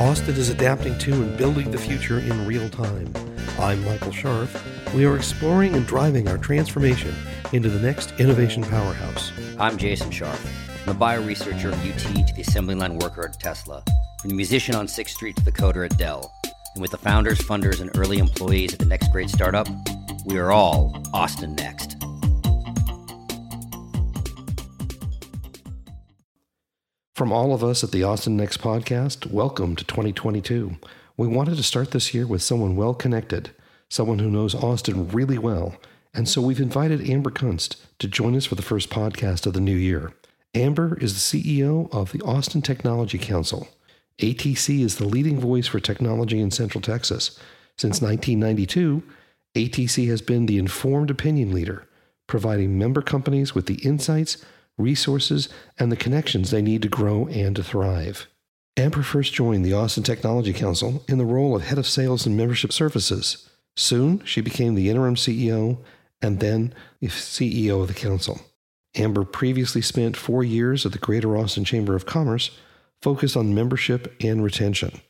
Austin is adapting to and building the future in real time. I'm Michael Scharf. We are exploring and driving our transformation into the next innovation powerhouse. I'm Jason Scharf. I'm a bio researcher at UT to the assembly line worker at Tesla, from the musician on 6th Street to the coder at Dell. And with the founders, funders, and early employees at the next great startup, we are all Austin Next. From all of us at the Austin Next podcast, welcome to 2022. We wanted to start this year with someone well connected, someone who knows Austin really well, and so we've invited Amber Gunst to join us for the first podcast of the new year. Amber is the CEO of the Austin Technology Council. ATC is the leading voice for technology in Central Texas. Since 1992, ATC has been the informed opinion leader, providing member companies with the insights resources, and the connections they need to grow and to thrive. Amber first joined the Austin Technology Council in the role of Head of Sales and Membership Services. Soon, she became the interim CEO and then the CEO of the council. Amber previously spent four years at the Greater Austin Chamber of Commerce, focused on membership and retention.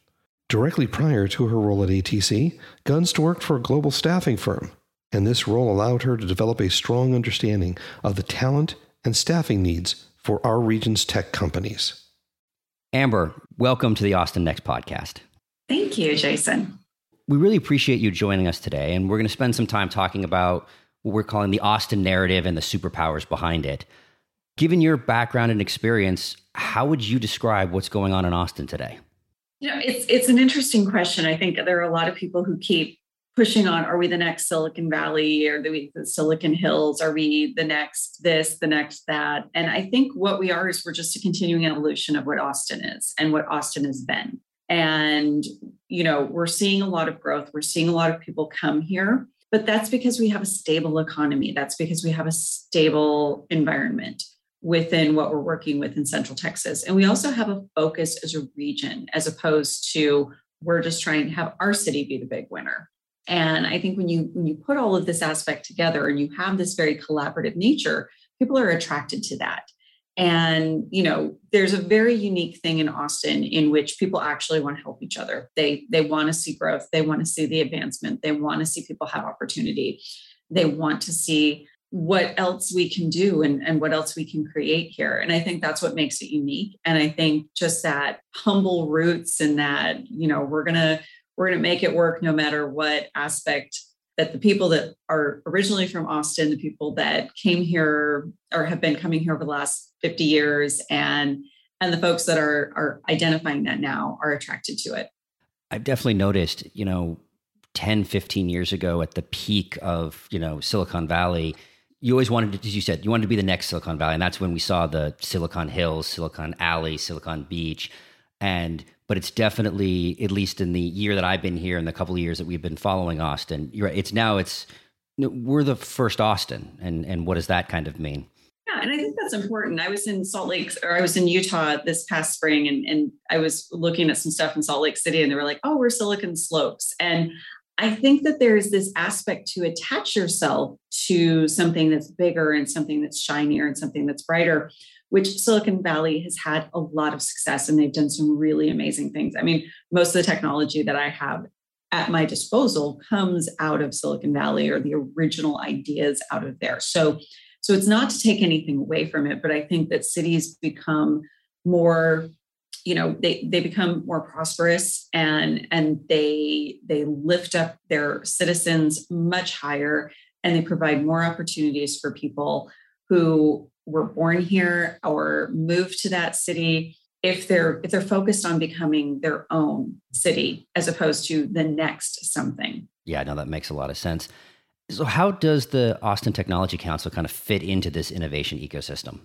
Directly prior to her role at ATC, Gunst worked for a global staffing firm, and this role allowed her to develop a strong understanding of the talent and staffing needs for our region's tech companies. Amber, welcome to the Austin Next podcast. Thank you, Jason. We really appreciate you joining us today, and we're going to spend some time talking about what we're calling the Austin narrative and the superpowers behind it. Given your background and experience, how would you describe what's going on in Austin today? You know, it's it's an interesting question. I think there are a lot of people who keep pushing on are we the next silicon valley? Or the, the silicon hills? Are we the next this the next that? And i think what we are is we're just a continuing evolution of what austin is and what austin has been. And you know we're seeing a lot of growth. We're seeing a lot of people come here but that's because we have a stable economy. That's because we have a stable environment within what we're working with in central texas. And we also have a focus as a region as opposed to we're just trying to have our city be the big winner and I think when you when you put all of this aspect together and you have this very collaborative nature, people are attracted to that. And you know, there's a very unique thing in Austin in which people actually want to help each other. They they want to see growth, they want to see the advancement, they want to see people have opportunity. They want to see what else we can do and, and what else we can create here. And I think that's what makes it unique. And I think just that humble roots and that, you know, we're gonna we're going to make it work no matter what aspect that the people that are originally from Austin, the people that came here or have been coming here over the last 50 years and and the folks that are are identifying that now are attracted to it. I've definitely noticed, you know, 10, 15 years ago at the peak of, you know, Silicon Valley, you always wanted to, as you said, you wanted to be the next Silicon Valley. And that's when we saw the Silicon Hills, Silicon Alley, Silicon Beach. And but it's definitely at least in the year that I've been here and the couple of years that we've been following Austin. You're right. It's now it's we're the first Austin, and and what does that kind of mean? Yeah, and I think that's important. I was in Salt Lake or I was in Utah this past spring, and and I was looking at some stuff in Salt Lake City, and they were like, "Oh, we're Silicon Slopes," and I think that there's this aspect to attach yourself to something that's bigger and something that's shinier and something that's brighter which Silicon Valley has had a lot of success and they've done some really amazing things. I mean, most of the technology that I have at my disposal comes out of Silicon Valley or the original ideas out of there. So so it's not to take anything away from it, but I think that cities become more you know they they become more prosperous and and they they lift up their citizens much higher and they provide more opportunities for people who were born here or moved to that city if they're if they're focused on becoming their own city as opposed to the next something yeah no that makes a lot of sense so how does the austin technology council kind of fit into this innovation ecosystem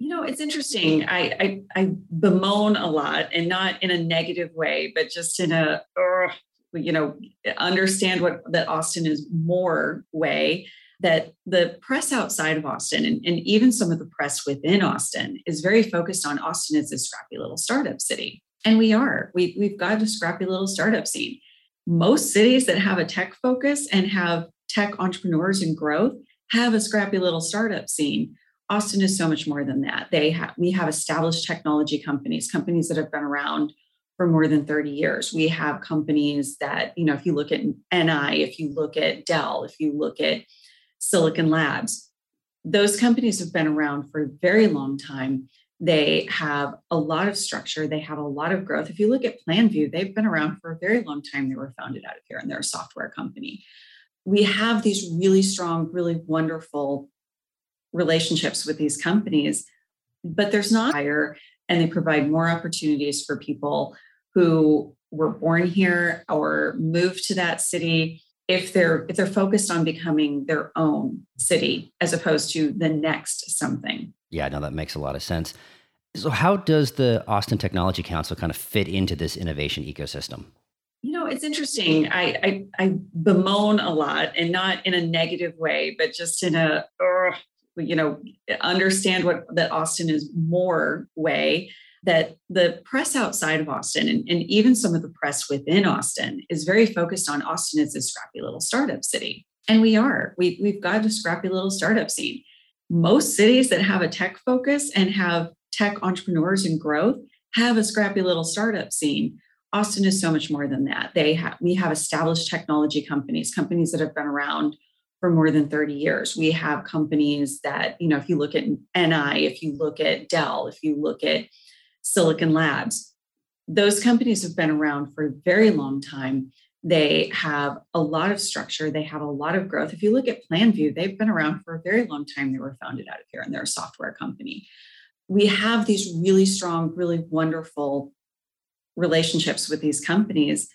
You know, it's interesting. I, I, I bemoan a lot, and not in a negative way, but just in a, uh, you know, understand what that Austin is more way. That the press outside of Austin, and, and even some of the press within Austin, is very focused on Austin as a scrappy little startup city, and we are. We we've got a scrappy little startup scene. Most cities that have a tech focus and have tech entrepreneurs and growth have a scrappy little startup scene Austin is so much more than that. They have we have established technology companies, companies that have been around for more than 30 years. We have companies that, you know, if you look at NI, if you look at Dell, if you look at Silicon Labs, those companies have been around for a very long time. They have a lot of structure, they have a lot of growth. If you look at PlanView, they've been around for a very long time. They were founded out of here and they're a software company. We have these really strong, really wonderful relationships with these companies, but there's not higher and they provide more opportunities for people who were born here or moved to that city if they're if they're focused on becoming their own city as opposed to the next something. Yeah, no, that makes a lot of sense. So how does the Austin Technology Council kind of fit into this innovation ecosystem? You know, it's interesting. I, I, I bemoan a lot, and not in a negative way, but just in a you know understand what that austin is more way that the press outside of austin and, and even some of the press within austin is very focused on austin as a scrappy little startup city. And we are. We, we've got a scrappy little startup scene. Most cities that have a tech focus and have tech entrepreneurs and growth have a scrappy little startup scene. Austin is so much more than that. They have we have established technology companies companies that have been around for more than 30 years. We have companies that, you know, if you look at NI, if you look at Dell, if you look at Silicon Labs, those companies have been around for a very long time. They have a lot of structure, they have a lot of growth. If you look at PlanView, they've been around for a very long time. They were founded out of here and they're a software company. We have these really strong, really wonderful relationships with these companies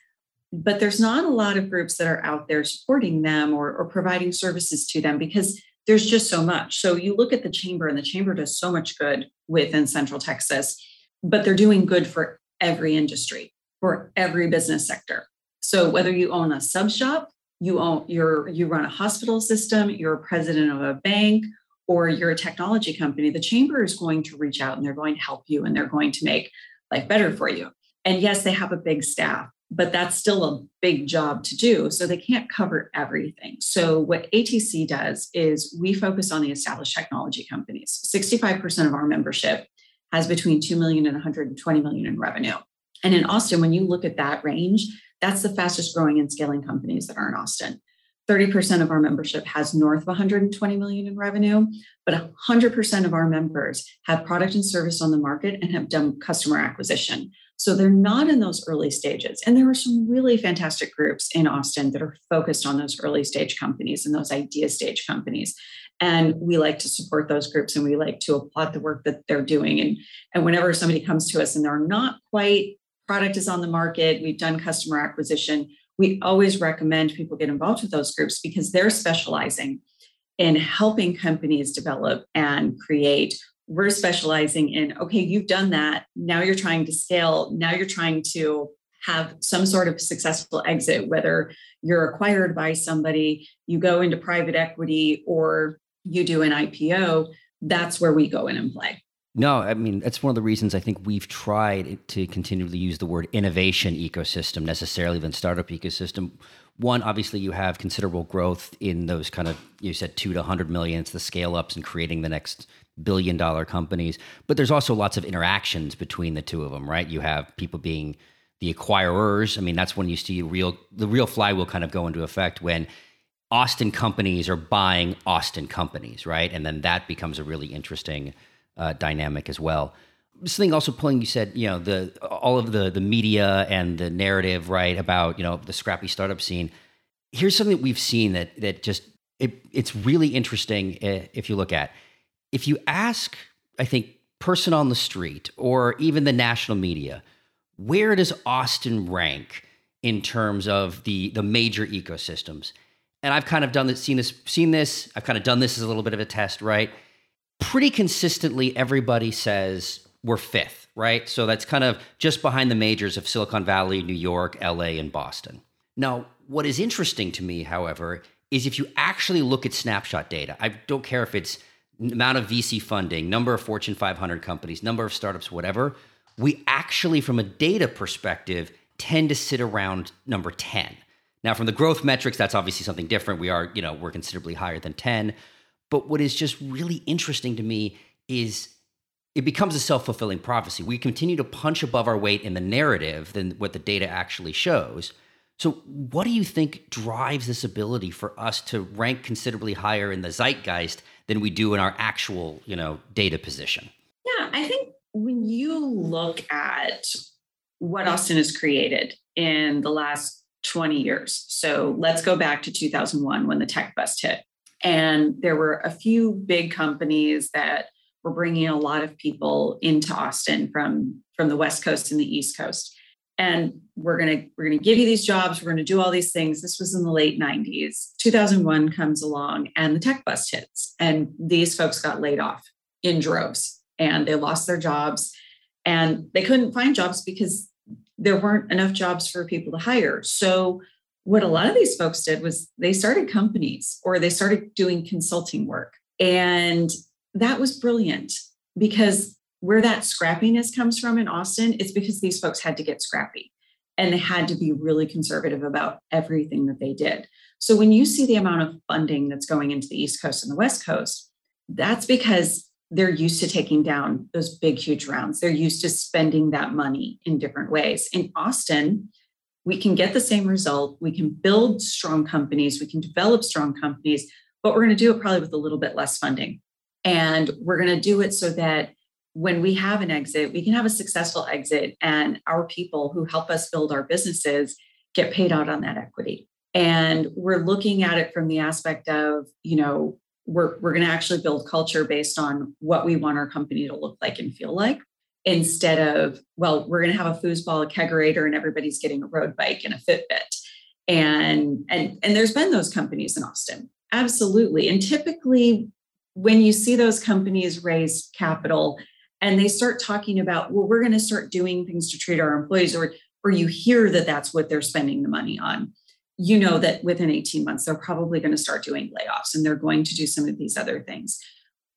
but there's not a lot of groups that are out there supporting them or, or providing services to them because there's just so much. So you look at the chamber, and the chamber does so much good within Central Texas, but they're doing good for every industry, for every business sector. So whether you own a sub shop, you own you're you run a hospital system, you're a president of a bank, or you're a technology company, the chamber is going to reach out and they're going to help you and they're going to make life better for you. And yes, they have a big staff, but that's still a big job to do. So they can't cover everything. So what ATC does is we focus on the established technology companies. 65% of our membership has between 2 million and 120 million in revenue. And in Austin, when you look at that range, that's the fastest growing and scaling companies that are in Austin. 30% of our membership has north of 120 million in revenue, but 100% of our members have product and service on the market and have done customer acquisition. So they're not in those early stages. And there are some really fantastic groups in Austin that are focused on those early stage companies and those idea stage companies. And we like to support those groups and we like to applaud the work that they're doing. And, and whenever somebody comes to us and they're not quite, product is on the market, we've done customer acquisition, we always recommend people get involved with those groups because they're specializing in helping companies develop and create. We're specializing in okay you've done that. Now you're trying to scale. Now you're trying to have some sort of successful exit whether you're acquired by somebody you go into private equity or you do an ipo that's where we go in and play no, I mean, that's one of the reasons I think we've tried to continually use the word innovation ecosystem necessarily than startup ecosystem. One, obviously, you have considerable growth in those kind of, you said two to 100 million. It's the scale ups and creating the next billion dollar companies. But there's also lots of interactions between the two of them, right? You have people being the acquirers. I mean, that's when you see real the real flywheel kind of go into effect when Austin companies are buying Austin companies, right? And then that becomes a really interesting uh, dynamic as well. This thing also pulling, you said, you know, the all of the the media and the narrative, right, about you know the scrappy startup scene. Here's something that we've seen that that just it, it's really interesting uh, if you look at if you ask, I think, person on the street or even the national media, where does Austin rank in terms of the the major ecosystems? And I've kind of done this, seen this, seen this. I've kind of done this as a little bit of a test, right? pretty consistently everybody says we're fifth, right? So that's kind of just behind the majors of Silicon Valley, New York, LA, and Boston. Now, what is interesting to me, however, is if you actually look at snapshot data, I don't care if it's amount of VC funding, number of Fortune 500 companies, number of startups, whatever, we actually, from a data perspective, tend to sit around number 10. Now, from the growth metrics, that's obviously something different. We are, you know, we're considerably higher than 10. But what is just really interesting to me is it becomes a self fulfilling prophecy. We continue to punch above our weight in the narrative than what the data actually shows. So, what do you think drives this ability for us to rank considerably higher in the zeitgeist than we do in our actual, you know, data position? Yeah, I think when you look at what Austin has created in the last 20 years. So let's go back to 2001 when the tech bust hit. And there were a few big companies that were bringing a lot of people into Austin from, from the West Coast and the East Coast. And we're going to we're going to give you these jobs. We're going to do all these things. This was in the late 90s. 2001 comes along and the tech bust hits and these folks got laid off in droves and they lost their jobs and they couldn't find jobs because there weren't enough jobs for people to hire. So what a lot of these folks did was they started companies or they started doing consulting work. And that was brilliant because where that scrappiness comes from in Austin, it's because these folks had to get scrappy and they had to be really conservative about everything that they did. So when you see the amount of funding that's going into the East Coast and the West Coast, that's because they're used to taking down those big, huge rounds. They're used to spending that money in different ways. In Austin, we can get the same result. We can build strong companies. We can develop strong companies, but we're going to do it probably with a little bit less funding. And we're going to do it so that when we have an exit, we can have a successful exit, and our people who help us build our businesses get paid out on that equity. And we're looking at it from the aspect of, you know, we're, we're going to actually build culture based on what we want our company to look like and feel like instead of well we're going to have a foosball a kegerator and everybody's getting a road bike and a fitbit. And and and there's been those companies in austin. Absolutely. And typically when you see those companies raise capital and they start talking about well we're going to start doing things to treat our employees or or you hear that that's what they're spending the money on you know that within 18 months they're probably going to start doing layoffs and they're going to do some of these other things.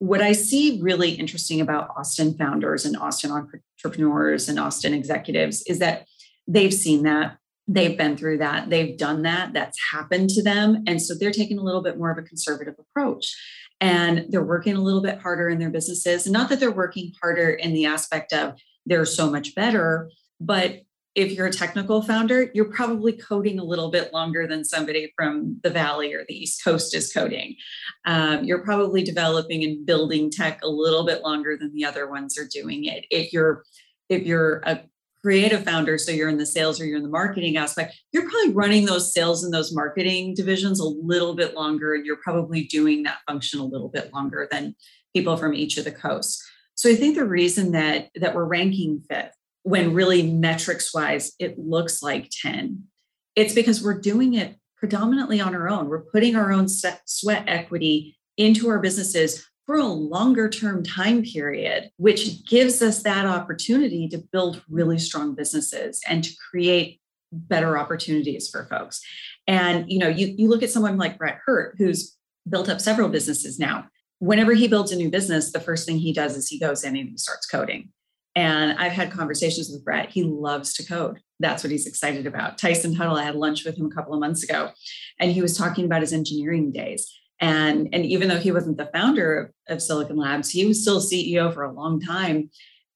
What i see really interesting about austin founders and austin entrepreneurs and austin executives is that they've seen that they've been through that they've done that that's happened to them and so they're taking a little bit more of a conservative approach. And they're working a little bit harder in their businesses And not that they're working harder in the aspect of they're so much better but if you're a technical founder, you're probably coding a little bit longer than somebody from the Valley or the East Coast is coding. Um, you're probably developing and building tech a little bit longer than the other ones are doing it. If you're if you're a creative founder, so you're in the sales or you're in the marketing aspect, you're probably running those sales and those marketing divisions a little bit longer, and you're probably doing that function a little bit longer than people from each of the coasts. So I think the reason that that we're ranking fifth when really metrics wise it looks like 10 it's because we're doing it predominantly on our own. We're putting our own sweat equity into our businesses for a longer term time period which gives us that opportunity to build really strong businesses and to create better opportunities for folks. And you know you, you look at someone like brett hurt who's built up several businesses now. Whenever he builds a new business the first thing he does is he goes in and he starts coding and I've had conversations with Brett. He loves to code. That's what he's excited about. Tyson Tuttle, I had lunch with him a couple of months ago, and he was talking about his engineering days. And, and even though he wasn't the founder of, of Silicon Labs, he was still CEO for a long time.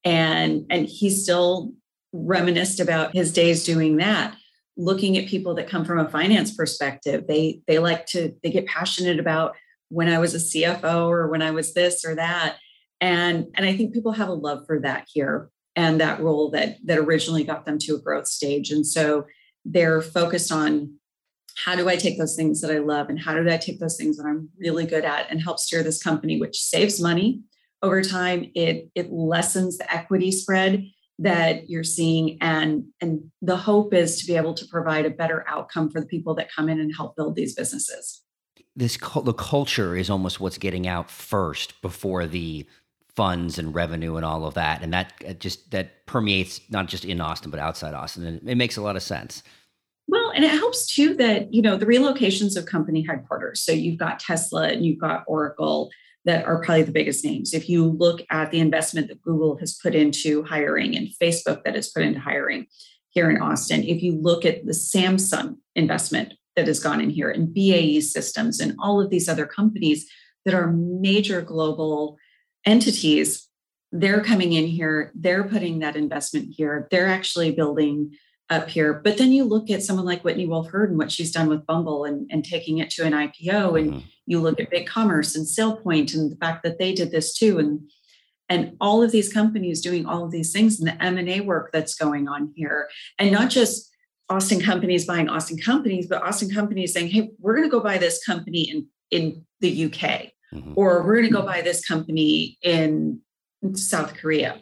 And, and he still reminisced about his days doing that looking at people that come from a finance perspective they they like to they get passionate about when i was a cfo or when i was this or that and and i think people have a love for that here and that role that that originally got them to a growth stage. And so they're focused on how do i take those things that i love and how do i take those things that i'm really good at and help steer this company which saves money over time. It it lessens the equity spread that you're seeing. And and the hope is to be able to provide a better outcome for the people that come in and help build these businesses. This the culture is almost what's getting out first before the funds and revenue and all of that, and that uh, just that permeates not just in Austin but outside Austin, and it makes a lot of sense. Well, and it helps too that you know the relocations of company headquarters. So you've got Tesla and you've got Oracle that are probably the biggest names. If you look at the investment that Google has put into hiring and Facebook that has put into hiring here in Austin, if you look at the Samsung investment that has gone in here and BAE Systems and all of these other companies that are major global entities, they're coming in here, they're putting that investment here, they're actually building up here. But then you look at someone like Whitney Wolfe Herd and what she's done with Bumble and, and taking it to an IPO, and mm-hmm. you look at Big Commerce and SailPoint and the fact that they did this too, and and all of these companies doing all of these things and the M&A work that's going on here. And not just Austin companies buying Austin companies, but Austin companies saying, hey, we're going to go buy this company in, in the UK, mm-hmm. or we're going to go buy this company in South Korea.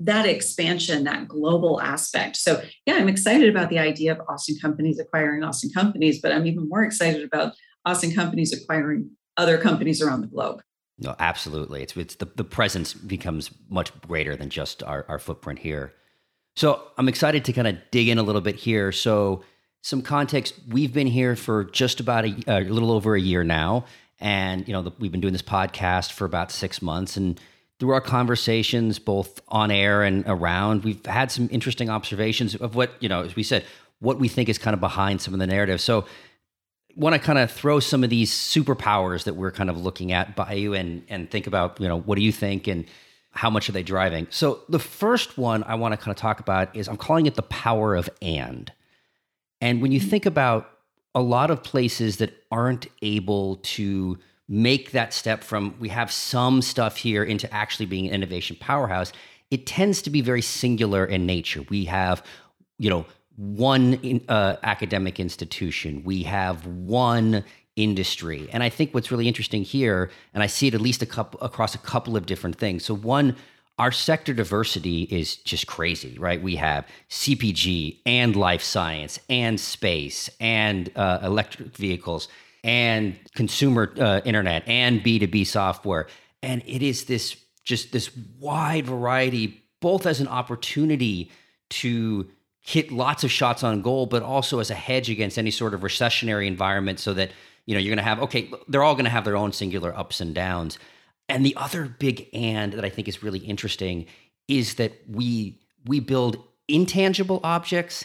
That expansion, that global aspect. So, yeah, I'm excited about the idea of Austin companies acquiring Austin companies, but I'm even more excited about Austin companies acquiring other companies around the globe. No, absolutely. It's it's the, the presence becomes much greater than just our, our footprint here. So I'm excited to kind of dig in a little bit here. So some context: we've been here for just about a, a little over a year now, and you know the, we've been doing this podcast for about six months, and through our conversations, both on air and around, we've had some interesting observations of what you know, as we said, what we think is kind of behind some of the narrative. So want to kind of throw some of these superpowers that we're kind of looking at by you and and think about you know what do you think and how much are they driving? So the first one I want to kind of talk about is I'm calling it the power of and. And when you mm. think about a lot of places that aren't able to make that step from we have some stuff here into actually being an innovation powerhouse, it tends to be very singular in nature. We have, you know, one in, uh, academic institution. We have one industry. And I think what's really interesting here, and I see it at least a couple across a couple of different things. So one, our sector diversity is just crazy, right? We have CPG and life science and space and uh, electric vehicles and consumer uh, internet and B2B software. And it is this just this wide variety, both as an opportunity to hit lots of shots on goal, but also as a hedge against any sort of recessionary environment so that you know you're going to have okay they're all going to have their own singular ups and downs and the other big and that i think is really interesting is that we we build intangible objects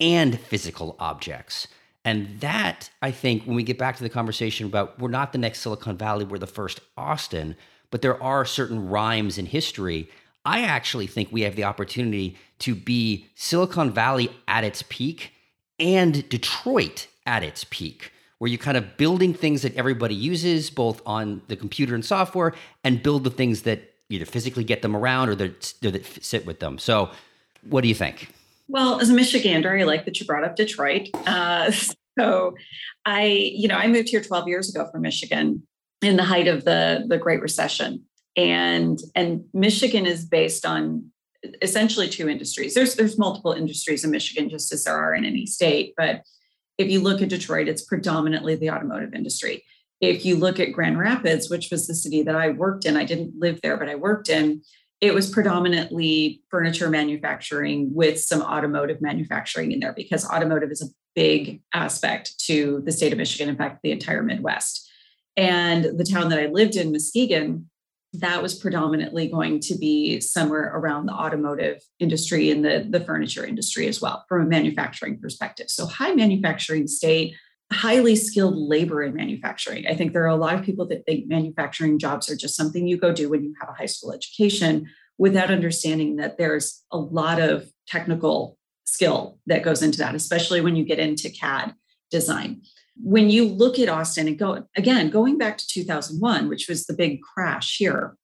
and physical objects. And that i think when we get back to the conversation about we're not the next silicon valley we're the first austin but there are certain rhymes in history i actually think we have the opportunity to be silicon valley at its peak and detroit at its peak where you're kind of building things that everybody uses, both on the computer and software, and build the things that either physically get them around or that, that sit with them. So, what do you think? Well, as a Michigander, I like that you brought up Detroit. Uh, so, I, you know, I moved here 12 years ago from Michigan in the height of the the Great Recession, and and Michigan is based on essentially two industries. There's there's multiple industries in Michigan, just as there are in any state, but if you look at Detroit, it's predominantly the automotive industry. If you look at Grand Rapids, which was the city that I worked in, I didn't live there, but I worked in, it was predominantly furniture manufacturing with some automotive manufacturing in there because automotive is a big aspect to the state of Michigan, in fact, the entire Midwest. And the town that I lived in, Muskegon, that was predominantly going to be somewhere around the automotive industry and the, the furniture industry as well from a manufacturing perspective. So, high manufacturing state, highly skilled labor in manufacturing. I think there are a lot of people that think manufacturing jobs are just something you go do when you have a high school education without understanding that there's a lot of technical skill that goes into that, especially when you get into CAD design when you look at Austin and go again, going back to 2001, which was the big crash here,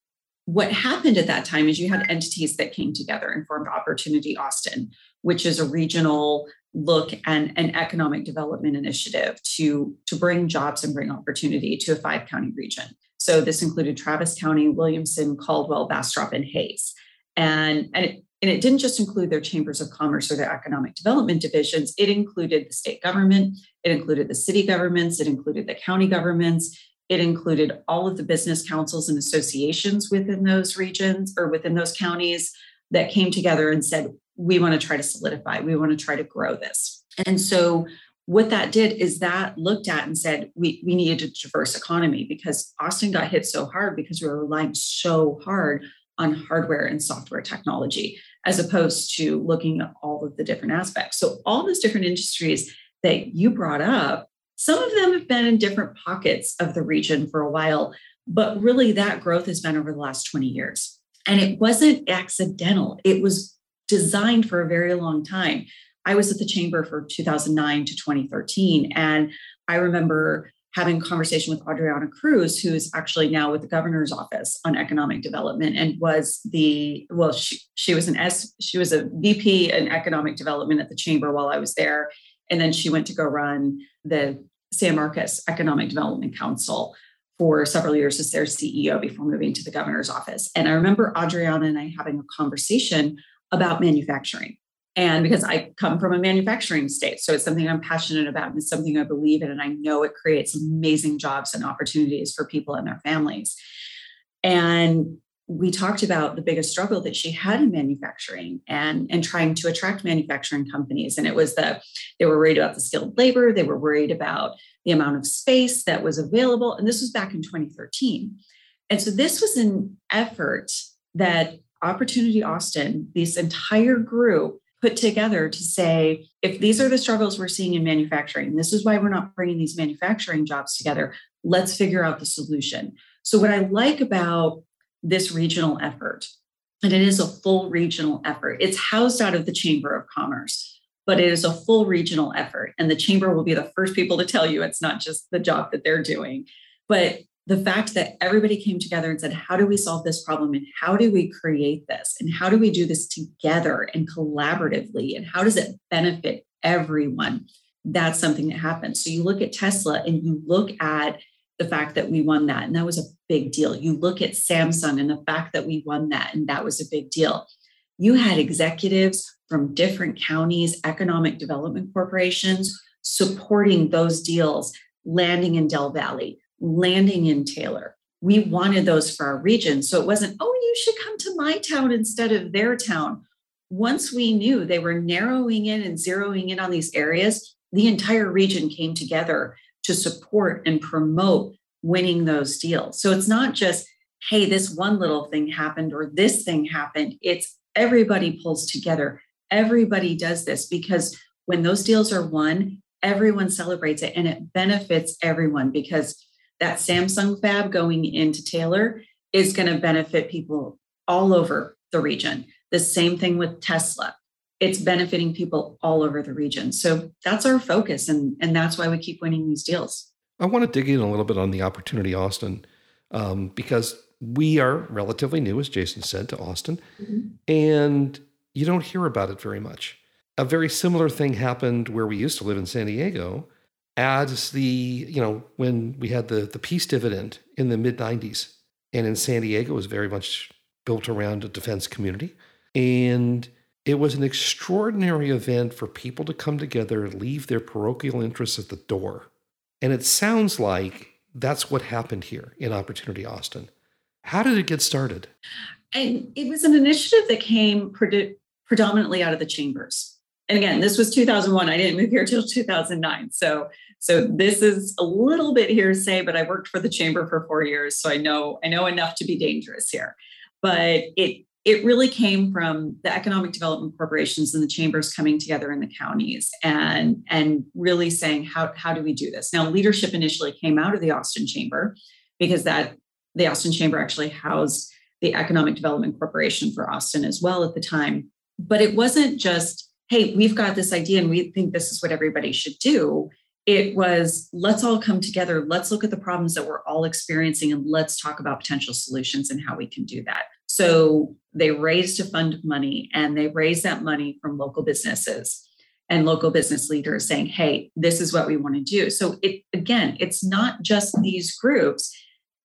what happened at that time is you had entities that came together and formed Opportunity Austin, which is a regional look and an economic development initiative to, to bring jobs and bring opportunity to a five county region. So this included Travis County, Williamson, Caldwell, Bastrop, and Hays. And, and it, and it didn't just include their chambers of commerce or their economic development divisions, it included the state government, It included the city governments, it included the county governments, it included all of the business councils and associations within those regions or within those counties that came together and said, we want to try to solidify, we want to try to grow this. And so what that did is that looked at and said we, we needed a diverse economy because Austin got hit so hard because we were relying so hard on hardware and software technology as opposed to looking at all of the different aspects. So all those different industries that you brought up, some of them have been in different pockets of the region for a while, but really that growth has been over the last 20 years. And it wasn't accidental. It was designed for a very long time. I was at the chamber for 2009 to 2013. And I remember having a conversation with Adriana Cruz, who is actually now with the governor's office on economic development and was the, well, she, she was an S, she was a VP in economic development at the chamber while I was there. And then she went to go run the San Marcos Economic Development Council for several years as their CEO before moving to the governor's office. And I remember Adriana and I having a conversation about manufacturing and because I come from a manufacturing state. So it's something I'm passionate about and it's something I believe in. And I know it creates amazing jobs and opportunities for people and their families. And we talked about the biggest struggle that she had in manufacturing and, and trying to attract manufacturing companies. And it was that they were worried about the skilled labor, they were worried about the amount of space that was available. And this was back in 2013. And so this was an effort that Opportunity Austin, this entire group, put together to say if these are the struggles we're seeing in manufacturing, this is why we're not bringing these manufacturing jobs together, let's figure out the solution. So, what I like about this regional effort, and it is a full regional effort, it's housed out of the Chamber of Commerce, but it is a full regional effort. And the Chamber will be the first people to tell you it's not just the job that they're doing. But the fact that everybody came together and said, How do we solve this problem? And how do we create this? And how do we do this together and collaboratively? And how does it benefit everyone? That's something that happens. So you look at Tesla and you look at the fact that we won that, and that was a big deal. You look at Samsung and the fact that we won that, and that was a big deal. You had executives from different counties, economic development corporations supporting those deals landing in Del Valley, landing in Taylor. We wanted those for our region. So it wasn't, oh, you should come to my town instead of their town. Once we knew they were narrowing in and zeroing in on these areas, the entire region came together to support and promote winning those deals. So it's not just, hey, this one little thing happened or this thing happened. It's everybody pulls together. Everybody does this because when those deals are won, everyone celebrates it and it benefits everyone because that Samsung fab going into Taylor is going to benefit people all over the region. The same thing with Tesla. It's benefiting people all over the region. So that's our focus. And, and that's why we keep winning these deals. I want to dig in a little bit on the opportunity, Austin, um, because we are relatively new, as Jason said, to Austin, mm-hmm. and you don't hear about it very much. A very similar thing happened where we used to live in San Diego, as the, you know, when we had the, the peace dividend in the mid 90s, and in San Diego was very much built around a defense community. And it was an extraordinary event for people to come together, and leave their parochial interests at the door. And it sounds like that's what happened here in Opportunity Austin. How did it get started? And it was an initiative that came pre- predominantly out of the chambers. And again, this was 2001. I didn't move here till 2009. So so this is a little bit hearsay, but I worked for the chamber for four years, so I know I know enough to be dangerous here. But it it really came from the economic development corporations and the chambers coming together in the counties and and really saying how how do we do this? Now leadership initially came out of the austin chamber because that the austin chamber actually housed the economic development corporation for austin as well at the time. But it wasn't just hey we've got this idea and we think this is what everybody should do. It was let's all come together. Let's look at the problems that we're all experiencing and let's talk about potential solutions and how we can do that so they raised a fund of money and they raised that money from local businesses and local business leaders saying hey this is what we want to do so it again it's not just these groups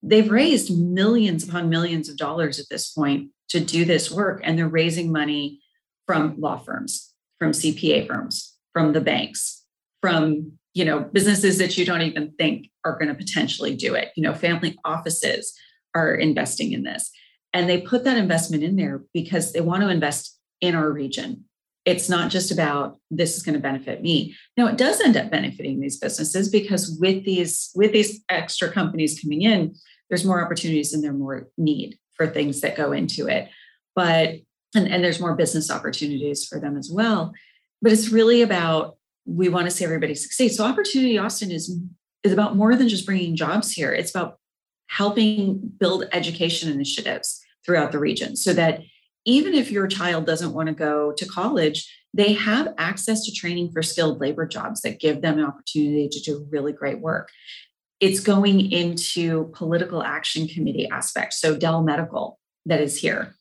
they've raised millions upon millions of dollars at this point to do this work and they're raising money from law firms from cpa firms from the banks from you know, businesses that you don't even think are going to potentially do it. You know, family offices are investing in this. And they put that investment in there because they want to invest in our region. It's not just about this is going to benefit me. Now it does end up benefiting these businesses because with these with these extra companies coming in, there's more opportunities and there's more need for things that go into it. But and, and there's more business opportunities for them as well. But it's really about we want to see everybody succeed. So Opportunity Austin is is about more than just bringing jobs here. It's about helping build education initiatives throughout the region so that even if your child doesn't want to go to college, they have access to training for skilled labor jobs that give them an opportunity to do really great work. It's going into political action committee aspects. So Dell Medical that is here.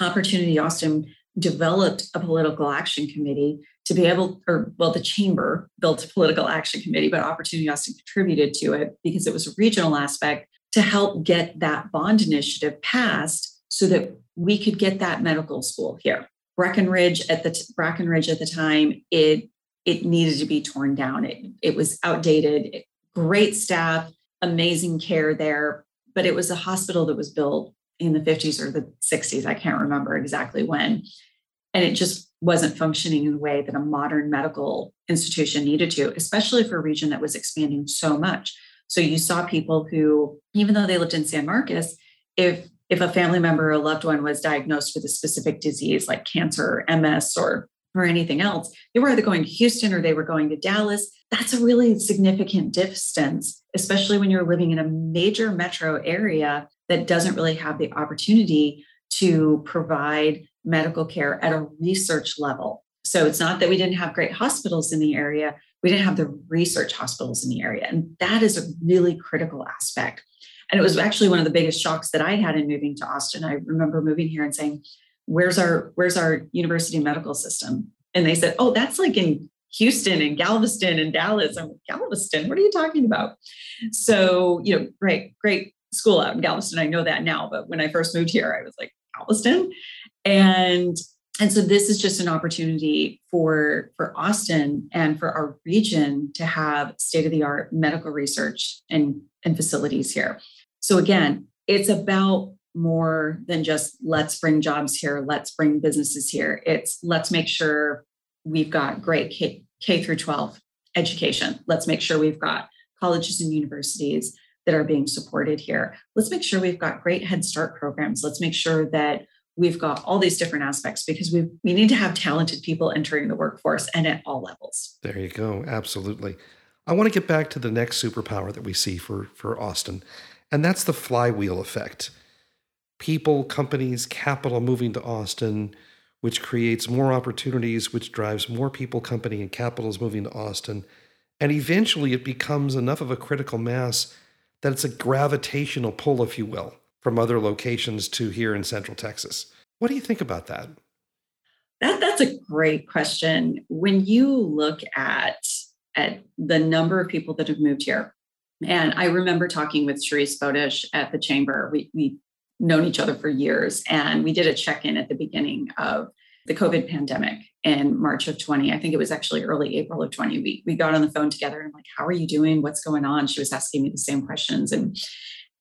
Opportunity Austin developed a political action committee to be able, or well, the chamber built a political action committee, but Opportunity Austin contributed to it because it was a regional aspect to help get that bond initiative passed so that we could get that medical school here. Brackenridge at the Brackenridge at the time, it it needed to be torn down. It, it was outdated. It, great staff, amazing care there, but it was a hospital that was built in the 50s or the 60s. I can't remember exactly when. And it just wasn't functioning in the way that a modern medical institution needed to, especially for a region that was expanding so much. So you saw people who, even though they lived in San Marcos, if if a family member or a loved one was diagnosed with a specific disease like cancer, MS, or or anything else, they were either going to Houston or they were going to Dallas. That's a really significant distance, especially when you're living in a major metro area that doesn't really have the opportunity to provide medical care at a research level. So it's not that we didn't have great hospitals in the area, we didn't have the research hospitals in the area. And that is a really critical aspect. And it was actually one of the biggest shocks that I had in moving to Austin. I remember moving here and saying, Where's our where's our university medical system? And they said, Oh, that's like in Houston and Galveston and Dallas. I'm like, Galveston, what are you talking about? So, you know, great, great school out in Galveston. I know that now, but when I first moved here, I was like, Galveston. And and so this is just an opportunity for for Austin and for our region to have state of the art medical research and, and facilities here. So again, it's about more than just let's bring jobs here, let's bring businesses here. It's let's make sure we've got great K, K through 12 education. Let's make sure we've got colleges and universities that are being supported here. Let's make sure we've got great Head Start programs. Let's make sure that we've got all these different aspects because we we need to have talented people entering the workforce and at all levels. There you go. Absolutely. I want to get back to the next superpower that we see for for Austin, and that's the flywheel effect. People, companies, capital moving to Austin, which creates more opportunities, which drives more people, company, and capitals moving to Austin. And eventually it becomes enough of a critical mass that it's a gravitational pull, if you will from other locations to here in Central Texas. What do you think about that? That that's a great question. When you look at at the number of people that have moved here, and I remember talking with Sharice Bodish at the chamber. We we known each other for years, and we did a check in at the beginning of the COVID pandemic in March of 20. I think it was actually early April of 20. We we got on the phone together and like, how are you doing? What's going on? She was asking me the same questions, and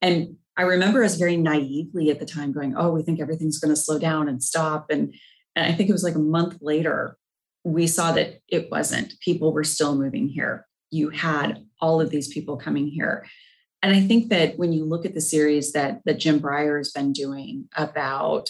and I remember us very naively at the time going, oh, we think everything's going to slow down and stop. And, and I think it was like a month later, we saw that it wasn't. People were still moving here. You had all of these people coming here. And I think that when you look at the series that that Jim Breyer has been doing about,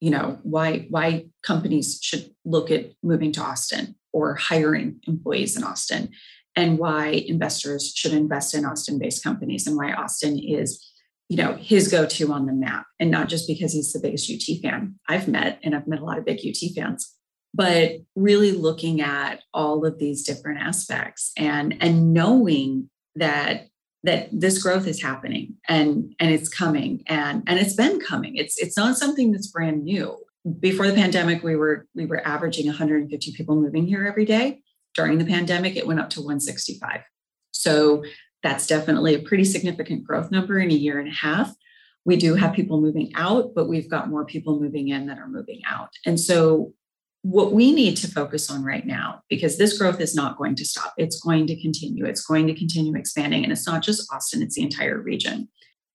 you know, why why companies should look at moving to Austin or hiring employees in Austin, and why investors should invest in Austin-based companies, and why Austin is you know his go-to on the map and not just because he's the biggest ut fan i've met and i've met a lot of big ut fans but really looking at all of these different aspects and and knowing that that this growth is happening and and it's coming and and it's been coming. It's it's not something that's brand new. Before the pandemic we were we were averaging 150 people moving here every day. During the pandemic it went up to 165 so that's definitely a pretty significant growth number in a year and a half. We do have people moving out, but we've got more people moving in than are moving out. And so what we need to focus on right now, because this growth is not going to stop, it's going to continue, it's going to continue expanding. And it's not just Austin, it's the entire region.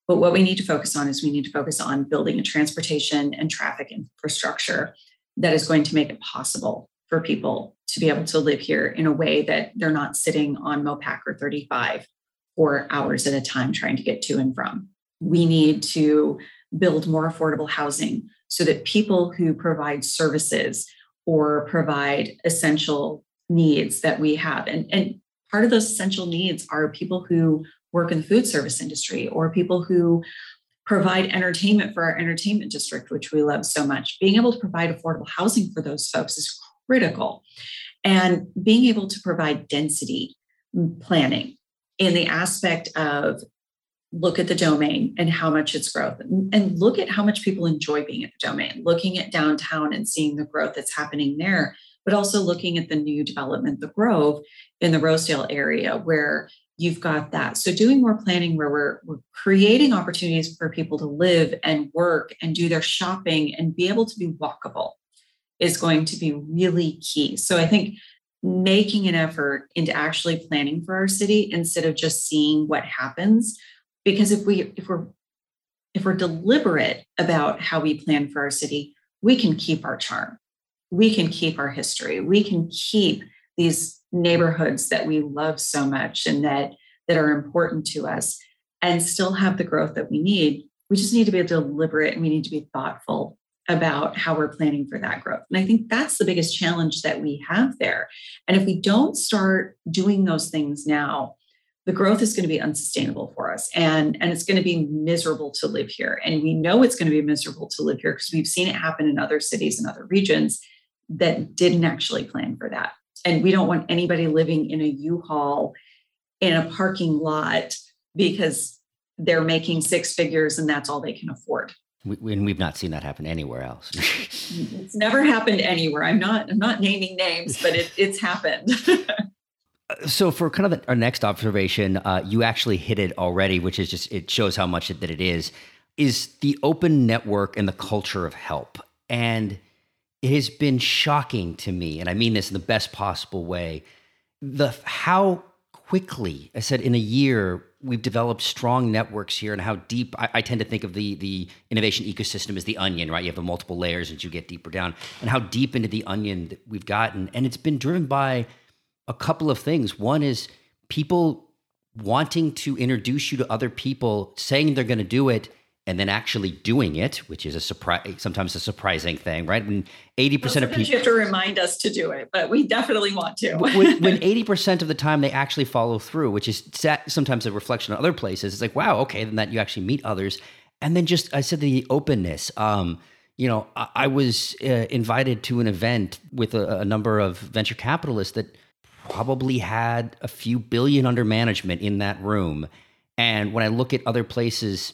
But what we need to focus on is we need to focus on building a transportation and traffic infrastructure that is going to make it possible for people to be able to live here in a way that they're not sitting on Mopac or 35 for hours at a time trying to get to and from. We need to build more affordable housing so that people who provide services or provide essential needs that we have. And, and part of those essential needs are people who work in the food service industry or people who provide entertainment for our entertainment district, which we love so much. Being able to provide affordable housing for those folks is critical. And being able to provide density mm, planning in the aspect of look at the domain and how much it's growth and look at how much people enjoy being at the domain looking at downtown and seeing the growth that's happening there but also looking at the new development the grove in the rosedale area where you've got that. So doing more planning where we're, we're creating opportunities for people to live and work and do their shopping and be able to be walkable is going to be really key. So i think making an effort into actually planning for our city instead of just seeing what happens. Because if we if we're if we're deliberate about how we plan for our city we can keep our charm. We can keep our history. We can keep these neighborhoods that we love so much and that that are important to us and still have the growth that we need. We just need to be deliberate and we need to be thoughtful about how we're planning for that growth. And i think that's the biggest challenge that we have there. And if we don't start doing those things now the growth is going to be unsustainable for us. And and it's going to be miserable to live here. And we know it's going to be miserable to live here because we've seen it happen in other cities and other regions that didn't actually plan for that. And we don't want anybody living in a u-haul in a parking lot because they're making six figures and that's all they can afford we, and we've not seen that happen anywhere else it's never happened anywhere i'm not i'm not naming names but it, it's happened so for kind of the, our next observation, uh, you actually hit it already, which is just it shows how much it, that it is. Is the open network and the culture of help, and it has been shocking to me, and I mean this in the best possible way. The how quickly I said in a year we've developed strong networks here, and how deep I, I tend to think of the the innovation ecosystem as the onion, right? You have the multiple layers as you get deeper down, and how deep into the onion that we've gotten, and it's been driven by a couple of things. One is people wanting to introduce you to other people, saying they're going to do it, and then actually doing it, which is a surprise, sometimes a surprising thing, right? When eighty percent of people, you have to remind us to do it, but we definitely want to. when eighty percent of the time they actually follow through, which is sometimes a reflection on other places, it's like, wow, okay, then that you actually meet others, and then just I said the openness. Um, you know, I, I was uh, invited to an event with a, a number of venture capitalists that probably had a few billion under management in that room. And when I look at other places,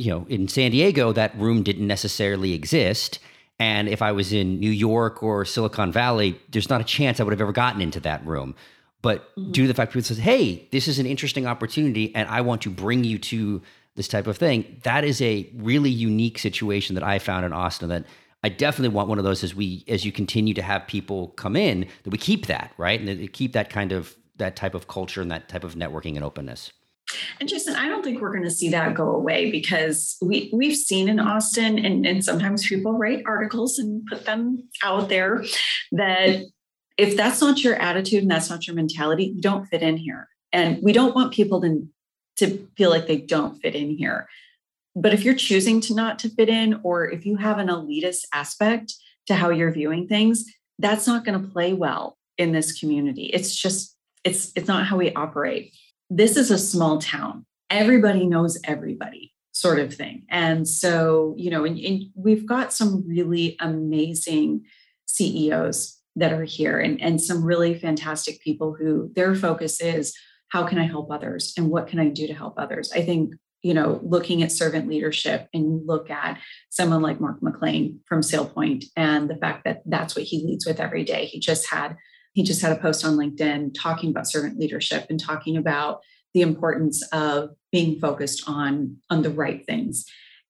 you know, in San Diego, that room didn't necessarily exist. And if I was in New York or Silicon Valley, there's not a chance I would have ever gotten into that room. But mm-hmm. due to the fact people says, "Hey, this is an interesting opportunity, and I want to bring you to this type of thing," that is a really unique situation that I found in Austin. That I definitely want one of those as we as you continue to have people come in that we keep that right and that keep that kind of that type of culture and that type of networking and openness. And Jason, I don't think we're going to see that go away because we we've seen in Austin, and, and sometimes people write articles and put them out there that if that's not your attitude and that's not your mentality, you don't fit in here. And we don't want people to, to feel like they don't fit in here. But if you're choosing to not to fit in, or if you have an elitist aspect to how you're viewing things, that's not going to play well in this community. It's just, it's it's not how we operate. This is a small town. Everybody knows everybody, sort of thing. And so, you know, and, and we've got some really amazing CEOs that are here and, and some really fantastic people who their focus is how can I help others and what can I do to help others? I think you know, looking at servant leadership and look at someone like Mark McClain from SailPoint and the fact that that's what he leads with every day. He just had he just had a post on LinkedIn talking about servant leadership and talking about the importance of being focused on on the right things.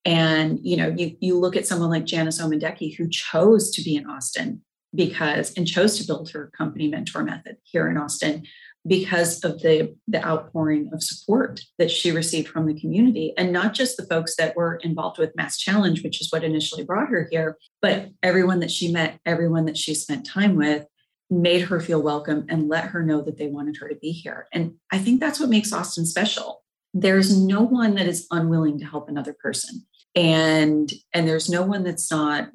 And you know, you you look at someone like Janice Omadeke who chose to be in Austin because and chose to build her company mentor method here in austin because of the the outpouring of support that she received from the community and not just the folks that were involved with mass challenge which is what initially brought her here but everyone that she met everyone that she spent time with made her feel welcome and let her know that they wanted her to be here. And i think that's what makes austin special. There's no one that is unwilling to help another person. And and there's no one that's not